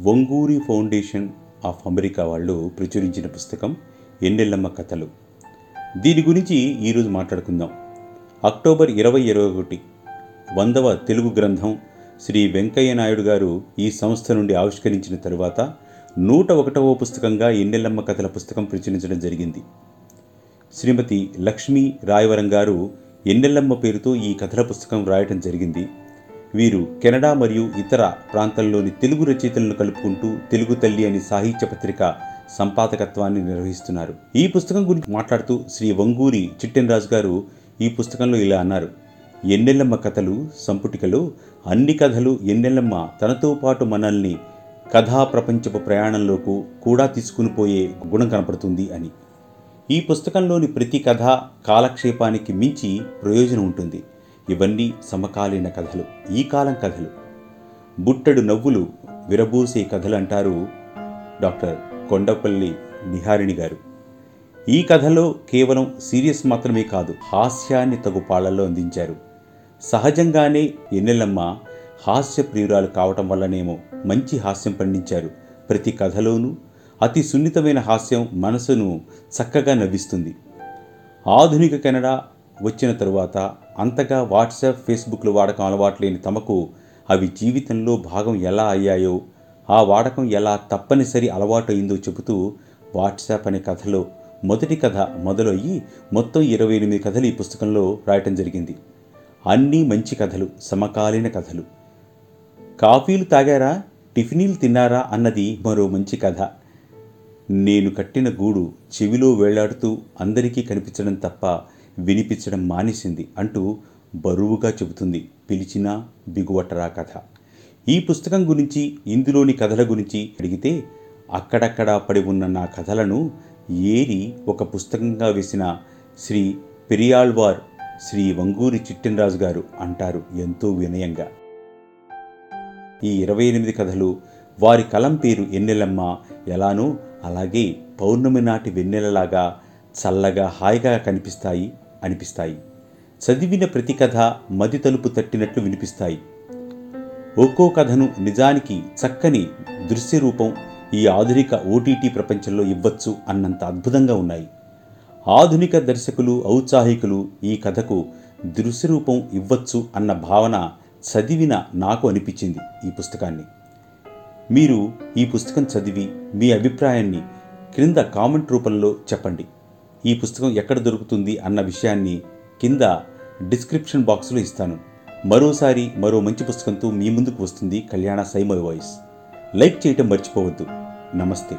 Vanguri foundation of America వాళ్ళు ప్రచురించిన పుస్తకం ఎన్నెల్లమ్మ కథలు. దీని గురించి ఈరోజు మాట్లాడుకుందాం. అక్టోబర్ ఇరవై ఇరవై ఒకటి వందవ తెలుగు గ్రంథం శ్రీ వెంకయ్య నాయుడు గారు ఈ సంస్థ నుండి ఆవిష్కరించిన తరువాత నూట ఒకటవ పుస్తకంగా ఎన్నెల్లమ్మ కథల పుస్తకం ప్రచురించడం జరిగింది. శ్రీమతి లక్ష్మీ రాయవరం గారు ఎన్నెల్లమ్మ పేరుతో ఈ కథల పుస్తకం రాయటం జరిగింది. వీరు కెనడా మరియు ఇతర ప్రాంతాల్లోని తెలుగు రచయితలను కలుపుకుంటూ తెలుగు తల్లి అని సాహిత్య పత్రిక సంపాదకత్వాన్ని నిర్వహిస్తున్నారు. ఈ పుస్తకం గురించి మాట్లాడుతూ శ్రీ వంగూరి చిట్టెన్రాజు గారు ఈ పుస్తకంలో ఇలా అన్నారు. ఎన్నెల్లమ్మ కథలు సంపుటికలో అన్ని కథలు ఎన్నెల్లమ్మ తనతో పాటు మనల్ని కథా ప్రపంచపు ప్రయాణంలోకి కూడా తీసుకుని పోయే గుణం కనపడుతుంది అని. ఈ పుస్తకంలోని ప్రతి కథ కాలక్షేపానికి మించి ప్రయోజనం ఉంటుంది. ఇవన్నీ సమకాలీన కథలు ఈ కాలం కథలు. బుట్టడు నవ్వులు విరబూసే కథలు అంటారు డాక్టర్ కొండపల్లి నిహారిణి గారు. ఈ కథలో కేవలం సీరియస్ మాత్రమే కాదు హాస్యాన్ని తగు పాళ్ళలో అందించారు. సహజంగానే ఎన్నెలమ్మ హాస్య ప్రియురాలు కావటం వల్లనేమో మంచి హాస్యం పండించారు. ప్రతి కథలోనూ అతి సున్నితమైన హాస్యం మనసును చక్కగా నవ్విస్తుంది. ఆధునిక కెనడా వచ్చిన తరువాత అంతగా వాట్సాప్ ఫేస్బుక్లు వాడకం అలవాటు లేని తమకు అవి జీవితంలో భాగం ఎలా అయ్యాయో ఆ వాడకం ఎలా తప్పనిసరి అలవాటు అయిందో చెబుతూ వాట్సాప్ అనే కథలో మొదటి కథ మొదలయ్యి మొత్తం ఇరవై ఎనిమిది కథలు ఈ పుస్తకంలో రాయటం జరిగింది. అన్నీ మంచి కథలు సమకాలీన కథలు. కాఫీలు తాగారా? టిఫినీలు తిన్నారా? అన్నది మరో మంచి కథ. నేను కట్టిన గూడు చెవిలో వేళ్ళాడుతూ అందరికీ కనిపించడం తప్ప వినిపించడం మానేసింది అంటూ బరువుగా చెబుతుంది పిలిచినా బిగువటరా కథ. ఈ పుస్తకం గురించి ఇందులోని కథల గురించి అడిగితే అక్కడక్కడా పడి ఉన్న నా కథలను ఏరి ఒక పుస్తకంగా వేసిన శ్రీ పెరియాళ్వార్ శ్రీ వంగూరి చిట్టెనరాజు గారు అంటారు ఎంతో వినయంగా. ఈ ఇరవై ఎనిమిది కథలు వారి కలం పేరు ఎన్నెలమ్మ ఎలానో అలాగే పౌర్ణమి నాటి వెన్నెలలాగా చల్లగా హాయిగా కనిపిస్తాయి అనిపిస్తాయి. చదివిన ప్రతి కథ మది తలుపు తట్టినట్లు వినిపిస్తాయి. ఒక్కో కథను నిజానికి చక్కని దృశ్య రూపం ఈ ఆధునిక ఓటీటీ ప్రపంచంలో ఇవ్వచ్చు అన్నంత అద్భుతంగా ఉన్నాయి. ఆధునిక దర్శకులు ఔత్సాహికులు ఈ కథకు దృశ్యరూపం ఇవ్వచ్చు అన్న భావన చదివిన నాకు అనిపించింది ఈ పుస్తకాన్ని. మీరు ఈ పుస్తకం చదివి మీ అభిప్రాయాన్ని క్రింద కామెంట్ రూపంలో చెప్పండి. ఈ పుస్తకం ఎక్కడ దొరుకుతుంది అన్న విషయాన్ని కింద డిస్క్రిప్షన్ బాక్స్లో ఇస్తాను. మరోసారి మరో మంచి పుస్తకంతో మీ ముందుకు వస్తుంది కళ్యాణ సైమల్ వాయిస్. లైక్ చేయటం మర్చిపోవద్దు. నమస్తే.